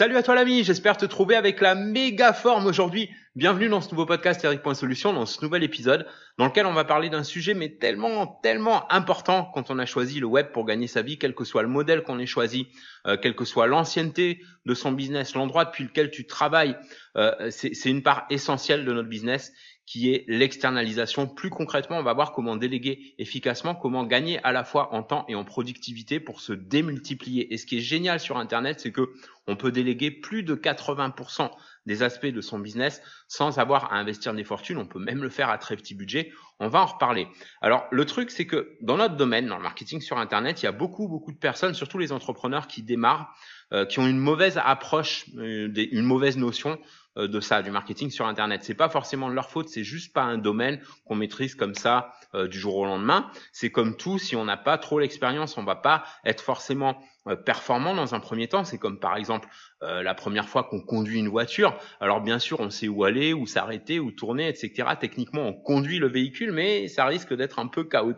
Salut à toi l'ami, j'espère te trouver avec la méga forme aujourd'hui. Bienvenue dans ce nouveau podcast Eric.solution, dans ce nouvel épisode dans lequel on va parler d'un sujet mais tellement, tellement important quand on a choisi le web pour gagner sa vie, quel que soit le modèle qu'on ait choisi, euh, quelle que soit l'ancienneté de son business, l'endroit depuis lequel tu travailles. Euh, c'est une part essentielle de notre business qui est l'externalisation. Plus concrètement, on va voir comment déléguer efficacement, comment gagner à la fois en temps et en productivité pour se démultiplier. Et ce qui est génial sur Internet, c'est que on peut déléguer plus de 80% des aspects de son business sans avoir à investir des fortunes. On peut même le faire à très petit budget. On va en reparler. Alors, le truc, c'est que dans notre domaine, dans le marketing sur Internet, il y a beaucoup, beaucoup de personnes, surtout les entrepreneurs qui démarrent, euh, qui ont une mauvaise approche, euh, une mauvaise notion euh, de ça, du marketing sur Internet. C'est pas forcément de leur faute, c'est juste pas un domaine qu'on maîtrise comme ça du jour au lendemain. C'est comme tout, si on n'a pas trop l'expérience, on va pas être forcément performant dans un premier temps. C'est comme par exemple la première fois qu'on conduit une voiture. Alors bien sûr, on sait où aller, où s'arrêter, où tourner, etc. Techniquement, on conduit le véhicule, mais ça risque d'être un peu chaotique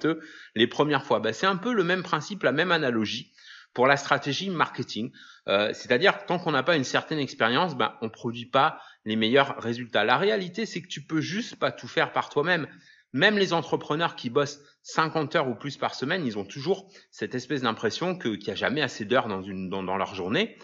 les premières fois. Ben, c'est un peu le même principe, la même analogie pour la stratégie marketing. Euh, c'est-à-dire tant qu'on n'a pas une certaine expérience, ben, on produit pas les meilleurs résultats. La réalité, c'est que tu peux juste pas tout faire par toi-même. Même les entrepreneurs qui bossent 50 heures ou plus par semaine, ils ont toujours cette espèce d'impression qu'il n'y a jamais assez d'heures dans, dans leur journée.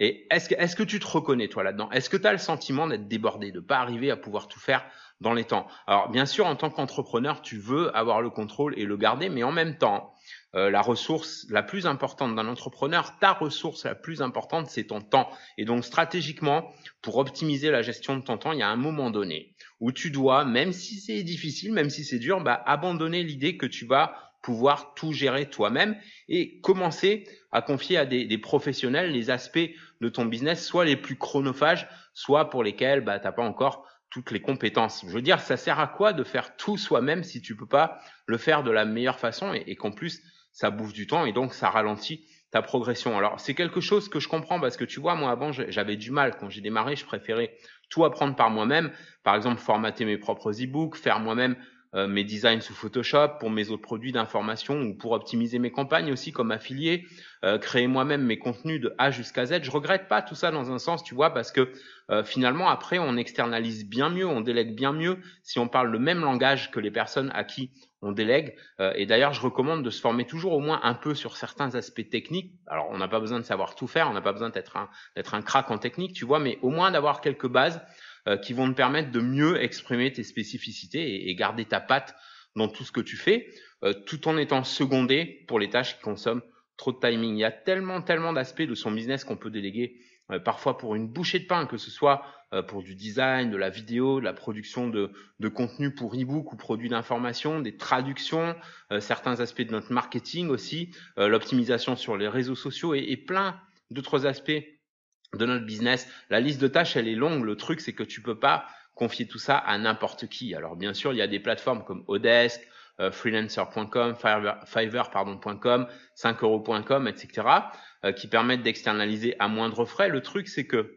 Et est-ce que, est-ce que tu te reconnais, toi, là-dedans? Est-ce que tu as le sentiment d'être débordé, de pas arriver à pouvoir tout faire dans les temps? Alors, bien sûr, en tant qu'entrepreneur, tu veux avoir le contrôle et le garder, mais en même temps, euh, la ressource la plus importante d'un entrepreneur, ta ressource la plus importante, c'est ton temps. Et donc, stratégiquement, pour optimiser la gestion de ton temps, il y a un moment donné où tu dois, même si c'est difficile, même si c'est dur, bah, abandonner l'idée que tu vas pouvoir tout gérer toi-même et commencer à confier à des, professionnels les aspects de ton business, soit les plus chronophages, soit pour lesquels bah, tu n'as pas encore toutes les compétences. Je veux dire, ça sert à quoi de faire tout soi-même si tu peux pas le faire de la meilleure façon et, qu'en plus ça bouffe du temps et donc ça ralentit ta progression. Alors c'est quelque chose que je comprends parce que tu vois, moi avant j'avais du mal quand j'ai démarré, je préférais tout apprendre par moi-même. Par exemple, formater mes propres e-books, faire moi-même euh, mes designs sous Photoshop, pour mes autres produits d'information ou pour optimiser mes campagnes aussi comme affilié, euh, créer moi-même mes contenus de A jusqu'à Z. Je regrette pas tout ça dans un sens, tu vois, parce que euh, finalement après on externalise bien mieux, on délègue bien mieux si on parle le même langage que les personnes à qui on délègue. et d'ailleurs, je recommande de se former toujours au moins un peu sur certains aspects techniques. Alors, on n'a pas besoin de savoir tout faire, on n'a pas besoin d'être un, d'être un crack en technique, tu vois, mais au moins d'avoir quelques bases euh, qui vont te permettre de mieux exprimer tes spécificités et, garder ta patte dans tout ce que tu fais, euh, tout en étant secondé pour les tâches qui consomment trop de timing. Il y a tellement, tellement d'aspects de son business qu'on peut déléguer euh, parfois pour une bouchée de pain, que ce soit pour du design, de la vidéo, de la production de, de contenu pour e-book ou produits d'information, des traductions, certains aspects de notre marketing aussi, l'optimisation sur les réseaux sociaux et plein d'autres aspects de notre business. La liste de tâches, elle est longue. Le truc, c'est que tu peux pas confier tout ça à n'importe qui. Alors bien sûr, il y a des plateformes comme Odesk, euh, freelancer.com, Fiverr.com, 5euros.com, etc., euh, qui permettent d'externaliser à moindre frais. Le truc, c'est que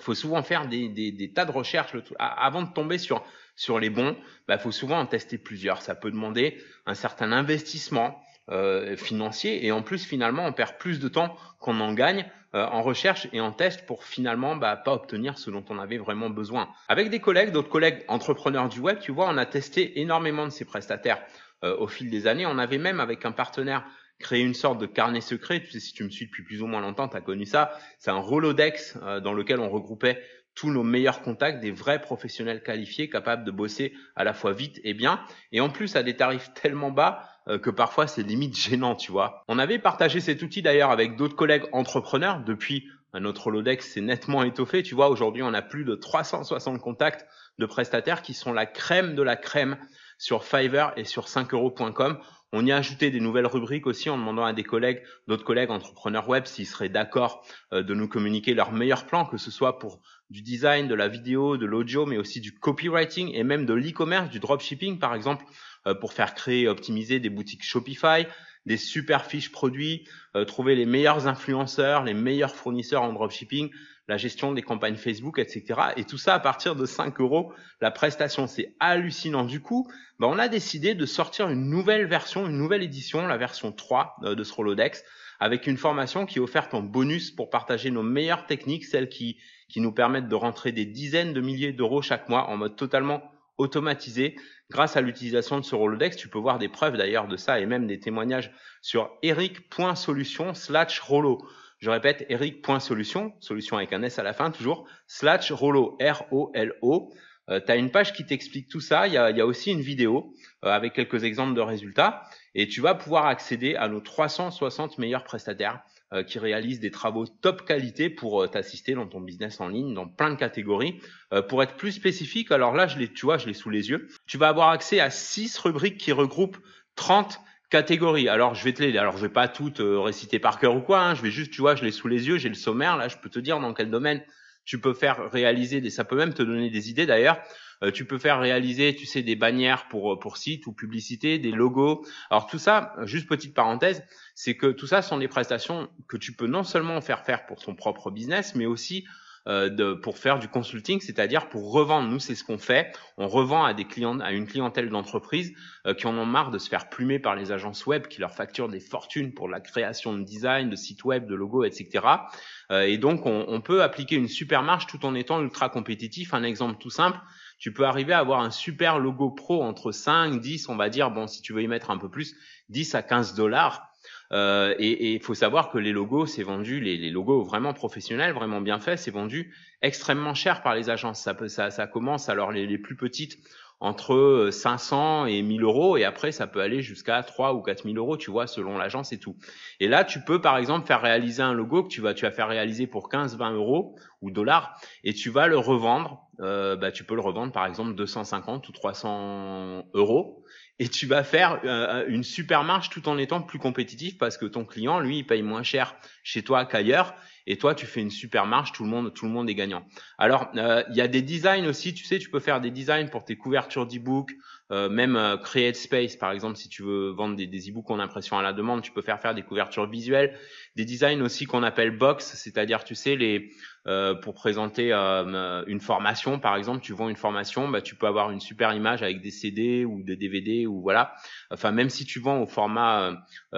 faut souvent faire des, tas de recherches avant de tomber sur les bons. Il bah, faut souvent en tester plusieurs. Ça peut demander un certain investissement euh, financier et en plus finalement on perd plus de temps qu'on en gagne euh, en recherche et en test pour finalement bah, pas obtenir ce dont on avait vraiment besoin. Avec des collègues, d'autres collègues entrepreneurs du web, tu vois, on a testé énormément de ces prestataires euh, au fil des années. On avait même avec un partenaire créé une sorte de carnet secret. Tu sais, si tu me suis depuis plus ou moins longtemps, tu as connu ça. C'est un Rolodex euh, dans lequel on regroupait tous nos meilleurs contacts, des vrais professionnels qualifiés capables de bosser à la fois vite et bien, et en plus à des tarifs tellement bas euh, que parfois c'est limite gênant, tu vois. On avait partagé cet outil d'ailleurs avec d'autres collègues entrepreneurs depuis notre Holodex s'est nettement étoffé. Tu vois, aujourd'hui, on a plus de 360 contacts de prestataires qui sont la crème de la crème sur Fiverr et sur 5euros.com. On y a ajouté des nouvelles rubriques aussi en demandant à des collègues, d'autres collègues entrepreneurs web s'ils seraient d'accord euh, de nous communiquer leurs meilleurs plans, que ce soit pour du design, de la vidéo, de l'audio, mais aussi du copywriting et même de l'e-commerce, du dropshipping par exemple. Euh, pour faire créer et optimiser des boutiques Shopify, des super fiches produits, euh, trouver les meilleurs influenceurs, les meilleurs fournisseurs en dropshipping, la gestion des campagnes Facebook, etc. Et tout ça à partir de 5 euros la prestation. C'est hallucinant. Du coup, ben, on a décidé de sortir une nouvelle version, une nouvelle édition, la version 3 euh, de ce Rolodex, avec une formation qui est offerte en bonus pour partager nos meilleures techniques, celles qui, qui nous permettent de rentrer des dizaines de milliers d'euros chaque mois en mode totalement automatisé grâce à l'utilisation de ce Rolodex. Tu peux voir des preuves d'ailleurs de ça et même des témoignages sur eric.solution slash. Je répète, eric.solution, solution avec un S à la fin toujours, slash Rolo, R-O-L-O. Euh, tu as une page qui t'explique tout ça. Il y a, aussi une vidéo euh, avec quelques exemples de résultats. Et tu vas pouvoir accéder à nos 360 meilleurs prestataires euh, qui réalisent des travaux top qualité pour t'assister dans ton business en ligne, dans plein de catégories. pour être plus spécifique, alors là, je tu vois, je l'ai sous les yeux. Tu vas avoir accès à six rubriques qui regroupent 30 catégories. Alors je vais te les, alors je vais pas toutes réciter par cœur ou quoi. Hein. je vais juste, tu vois, je l'ai sous les yeux, j'ai le sommaire là. Je peux te dire dans quel domaine tu peux faire réaliser des, ça peut même te donner des idées d'ailleurs. Euh, tu peux faire réaliser, tu sais, des bannières pour pour site ou publicité, des logos. Alors tout ça, juste petite parenthèse, c'est que tout ça sont des prestations que tu peux non seulement faire faire pour ton propre business, mais aussi euh, de, pour faire du consulting, c'est-à-dire pour revendre. Nous, c'est ce qu'on fait. On revend à des clients, à une clientèle d'entreprise euh, qui en ont marre de se faire plumer par les agences web qui leur facturent des fortunes pour la création de design, de sites web, de logos, etc. Euh, et donc, on, on, peut appliquer une super marge tout en étant ultra compétitif. Un exemple tout simple. Tu peux arriver à avoir un super logo pro entre 5, 10, on va dire, bon, si tu veux y mettre un peu plus, 10 à 15 dollars euh, et il faut savoir que les logos, c'est vendu, les, les, logos vraiment professionnels, vraiment bien faits, c'est vendu extrêmement cher par les agences. Ça, peut, ça, ça commence alors les, plus petites entre 500 et 1000 euros et après ça peut aller jusqu'à 3 ou 4000 euros, tu vois, selon l'agence et tout. Et là, tu peux par exemple faire réaliser un logo que tu vas, tu vas faire réaliser pour 15, 20 euros ou dollars et tu vas le revendre. Euh, bah, tu peux le revendre par exemple 250 ou 300 euros. Et tu vas faire euh, une super marge tout en étant plus compétitif parce que ton client, lui, il paye moins cher chez toi qu'ailleurs. Et toi, tu fais une super marge, tout le monde, tout le monde est gagnant. Alors, euh, il y a des designs aussi, tu sais, tu peux faire des designs pour tes couvertures d'e-book, euh, même euh, Create Space, par exemple, si tu veux vendre des, des e-books en impression à la demande, tu peux faire faire des couvertures visuelles, des designs aussi qu'on appelle box, c'est-à-dire, tu sais, les euh, pour présenter euh, une formation, par exemple, tu vends une formation, bah, tu peux avoir une super image avec des CD ou des DVD ou voilà. Enfin, même si tu vends au format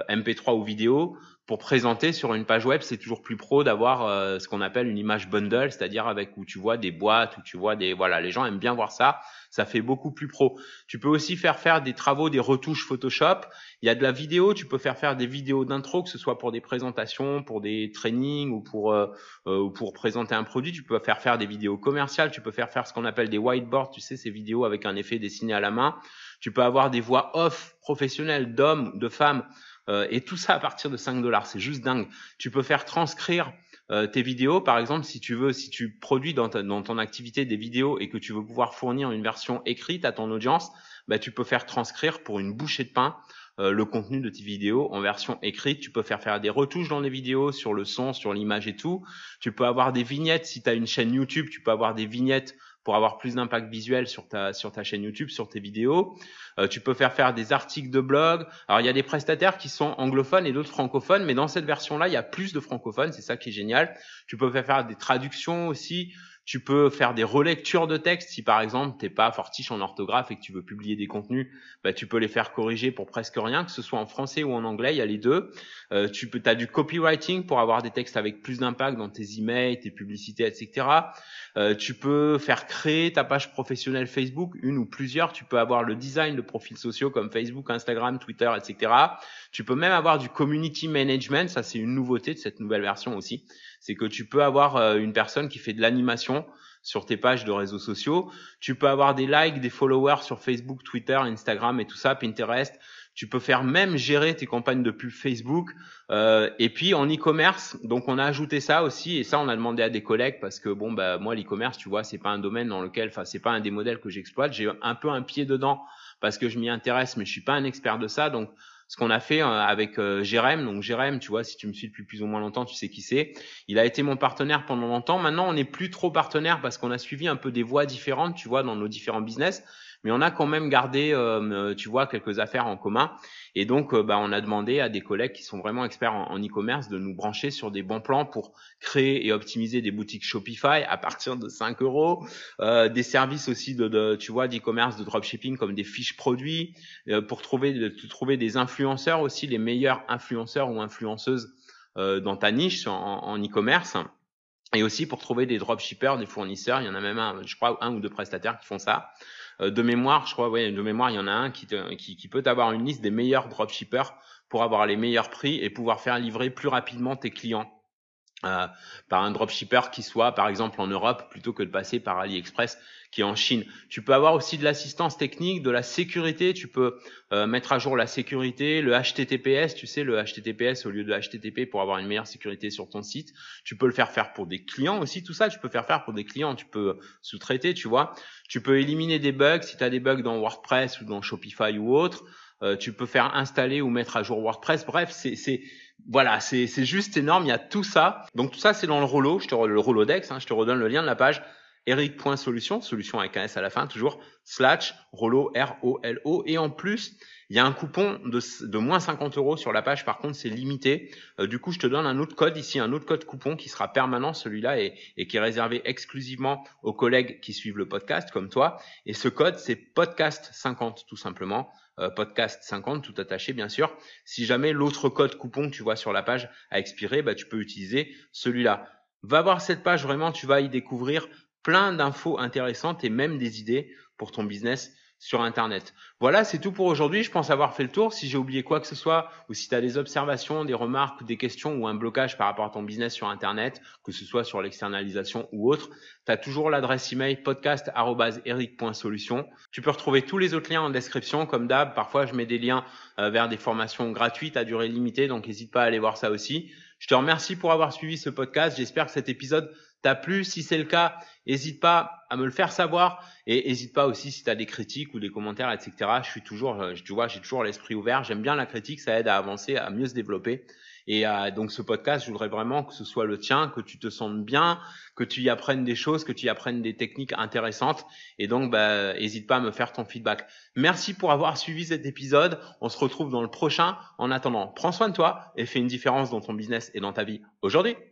MP3 ou vidéo, pour présenter sur une page web, c'est toujours plus pro d'avoir euh, ce qu'on appelle une image bundle, c'est-à-dire avec où tu vois des boîtes, où tu vois des voilà, les gens aiment bien voir ça, ça fait beaucoup plus pro. Tu peux aussi faire faire des travaux, des retouches Photoshop. Il y a de la vidéo, tu peux faire faire des vidéos d'intro, que ce soit pour des présentations, pour des trainings ou pour euh, euh pour présenter un produit. Tu peux faire faire des vidéos commerciales, tu peux faire faire ce qu'on appelle des whiteboards, tu sais ces vidéos avec un effet dessiné à la main. Tu peux avoir des voix off professionnelles d'hommes, de femmes euh, et tout ça à partir de 5 dollars. C'est juste dingue. Tu peux faire transcrire euh, tes vidéos, par exemple, si tu veux, si tu produis dans, ton activité des vidéos et que tu veux pouvoir fournir une version écrite à ton audience, bah, tu peux faire transcrire pour une bouchée de pain euh, le contenu de tes vidéos en version écrite. Tu peux faire faire des retouches dans les vidéos sur le son, sur l'image et tout. Tu peux avoir des vignettes. Si tu as une chaîne YouTube, tu peux avoir des vignettes pour avoir plus d'impact visuel sur ta sur ta chaîne YouTube, sur tes vidéos. Euh, tu peux faire faire des articles de blog. Alors il y a des prestataires qui sont anglophones et d'autres francophones, mais dans cette version-là, il y a plus de francophones, c'est ça qui est génial. Tu peux faire faire des traductions aussi. Tu peux faire des relectures de texte si par exemple t'es pas fortiche en orthographe et que tu veux publier des contenus, bah, tu peux les faire corriger pour presque rien, que ce soit en français ou en anglais, il y a les deux. Euh, tu peux, as du copywriting pour avoir des textes avec plus d'impact dans tes emails, tes publicités, etc. Euh, tu peux faire créer ta page professionnelle Facebook, une ou plusieurs. Tu peux avoir le design de profils sociaux comme Facebook, Instagram, Twitter, etc. Tu peux même avoir du community management. Ça, c'est une nouveauté de cette nouvelle version aussi c'est que tu peux avoir euh, une personne qui fait de l'animation sur tes pages de réseaux sociaux. Tu peux avoir des likes, des followers sur Facebook, Twitter, Instagram et tout ça, Pinterest. Tu peux faire même gérer tes campagnes de pub Facebook. Euh, et puis en e-commerce, donc on a ajouté ça aussi. Et ça, on a demandé à des collègues parce que bon, bah moi l'e-commerce, tu vois, c'est pas un domaine dans lequel, enfin c'est pas un des modèles que j'exploite. J'ai un peu un pied dedans parce que je m'y intéresse, mais je suis pas un expert de ça. Donc ce qu'on a fait euh, avec euh, Jérém. Donc Jérém, tu vois, si tu me suis depuis plus ou moins longtemps, tu sais qui c'est. Il a été mon partenaire pendant longtemps. Maintenant, on n'est plus trop partenaire parce qu'on a suivi un peu des voies différentes, tu vois, dans nos différents business mais on a quand même gardé, euh, euh, tu vois, quelques affaires en commun. Et donc, euh, bah, on a demandé à des collègues qui sont vraiment experts en e-commerce de nous brancher sur des bons plans pour créer et optimiser des boutiques Shopify à partir de 5 euros, des services aussi de, de tu vois, d'e-commerce, de dropshipping comme des fiches produits, pour trouver, de, trouver des influenceurs aussi, les meilleurs influenceurs ou influenceuses dans ta niche en e-commerce. et aussi pour trouver des dropshippers, des fournisseurs. Il y en a même un, je crois, un ou deux prestataires qui font ça. De mémoire, je crois, ouais, de mémoire, il y en a un qui, qui, qui peut avoir une liste des meilleurs dropshippers pour avoir les meilleurs prix et pouvoir faire livrer plus rapidement tes clients euh, par un dropshipper qui soit par exemple en Europe plutôt que de passer par AliExpress qui est en Chine. Tu peux avoir aussi de l'assistance technique, de la sécurité, tu peux euh, mettre à jour la sécurité, le HTTPS, tu sais le HTTPS au lieu de HTTP pour avoir une meilleure sécurité sur ton site. Tu peux le faire faire pour des clients aussi, tout ça tu peux faire faire pour des clients, tu peux sous-traiter, tu vois. Tu peux éliminer des bugs si tu as des bugs dans WordPress ou dans Shopify ou autre. Euh, tu peux faire installer ou mettre à jour WordPress. Bref, c'est voilà, c'est juste énorme. Il y a tout ça. Donc tout ça, c'est dans le rouleau. Je te le Rolodex. Hein, je te redonne le lien de la page. Eric.solution, solution avec un S à la fin, toujours, slash, Rolo, R-O-L-O. Et en plus, il y a un coupon de, de moins 50 euros sur la page. Par contre, c'est limité. Euh, du coup, je te donne un autre code ici, un autre code coupon qui sera permanent, celui-là, et, et qui est réservé exclusivement aux collègues qui suivent le podcast, comme toi. Et ce code, c'est podcast 50, tout simplement. Euh, podcast 50, tout attaché bien sûr. Si jamais l'autre code coupon que tu vois sur la page a expiré, bah, tu peux utiliser celui-là. Va voir cette page, vraiment, tu vas y découvrir plein d'infos intéressantes et même des idées pour ton business sur Internet. Voilà, c'est tout pour aujourd'hui. Je pense avoir fait le tour. Si j'ai oublié quoi que ce soit, ou si tu as des observations, des remarques, des questions ou un blocage par rapport à ton business sur Internet, que ce soit sur l'externalisation ou autre, tu as toujours l'adresse email podcast.eric.solution. Tu peux retrouver tous les autres liens en description. Comme d'hab, parfois je mets des liens euh, vers des formations gratuites à durée limitée, donc n'hésite pas à aller voir ça aussi. Je te remercie pour avoir suivi ce podcast. J'espère que cet épisode t'a plu. Si c'est le cas, n'hésite pas à me le faire savoir et n'hésite pas aussi si tu as des critiques ou des commentaires, etc. Je suis toujours, euh, tu vois, j'ai toujours l'esprit ouvert. J'aime bien la critique, ça aide à avancer, à mieux se développer. Et euh, donc ce podcast, je voudrais vraiment que ce soit le tien, que tu te sentes bien, que tu y apprennes des choses, que tu y apprennes des techniques intéressantes. Et donc, bah, n'hésite pas à me faire ton feedback. Merci pour avoir suivi cet épisode. On se retrouve dans le prochain. En attendant, prends soin de toi et fais une différence dans ton business et dans ta vie aujourd'hui.